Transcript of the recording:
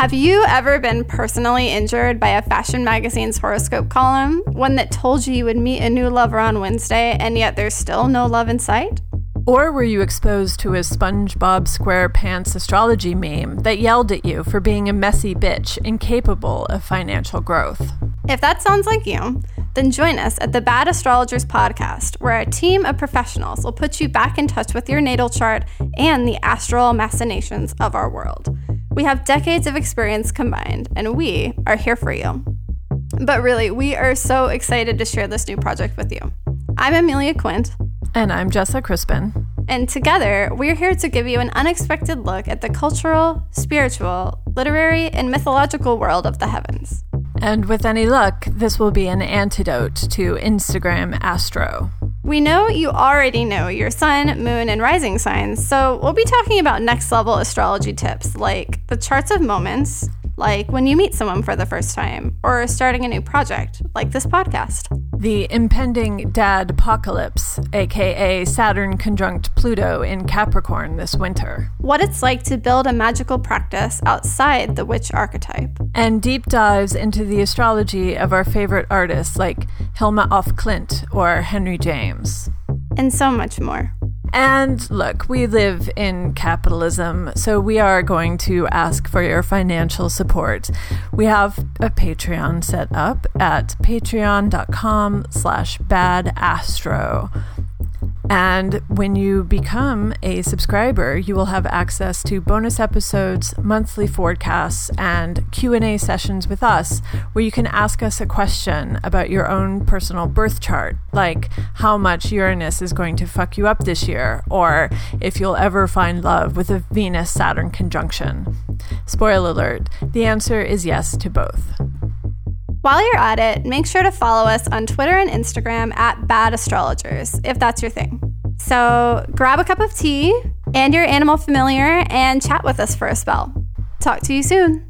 Have you ever been personally injured by a fashion magazine's horoscope column? One that told you you would meet a new lover on Wednesday, and yet there's still no love in sight? Or were you exposed to a SpongeBob SquarePants astrology meme that yelled at you for being a messy bitch incapable of financial growth? If that sounds like you, then join us at the Bad Astrologers podcast, where a team of professionals will put you back in touch with your natal chart and the astral machinations of our world. We have decades of experience combined, and we are here for you. But really, we are so excited to share this new project with you. I'm Amelia Quint. And I'm Jessa Crispin. And together, we're here to give you an unexpected look at the cultural, spiritual, literary, and mythological world of the heavens. And with any luck, this will be an antidote to Instagram Astro. We know you already know your sun, moon, and rising signs, so we'll be talking about next level astrology tips like the charts of moments, like when you meet someone for the first time, or starting a new project, like this podcast. The impending dad apocalypse, aka Saturn conjunct Pluto in Capricorn this winter. What it's like to build a magical practice outside the witch archetype. And deep dives into the astrology of our favorite artists like Hilma af Klint or Henry James. And so much more. And look, we live in capitalism, so we are going to ask for your financial support. We have a Patreon set up at patreon.com slash badastro. And when you become a subscriber, you will have access to bonus episodes, monthly forecasts, and Q&A sessions with us where you can ask us a question about your own personal birth chart, like how much Uranus is going to fuck you up this year or if you'll ever find love with a Venus Saturn conjunction. Spoiler alert, the answer is yes to both. While you're at it, make sure to follow us on Twitter and Instagram at Bad Astrologers, if that's your thing. So grab a cup of tea and your animal familiar and chat with us for a spell. Talk to you soon.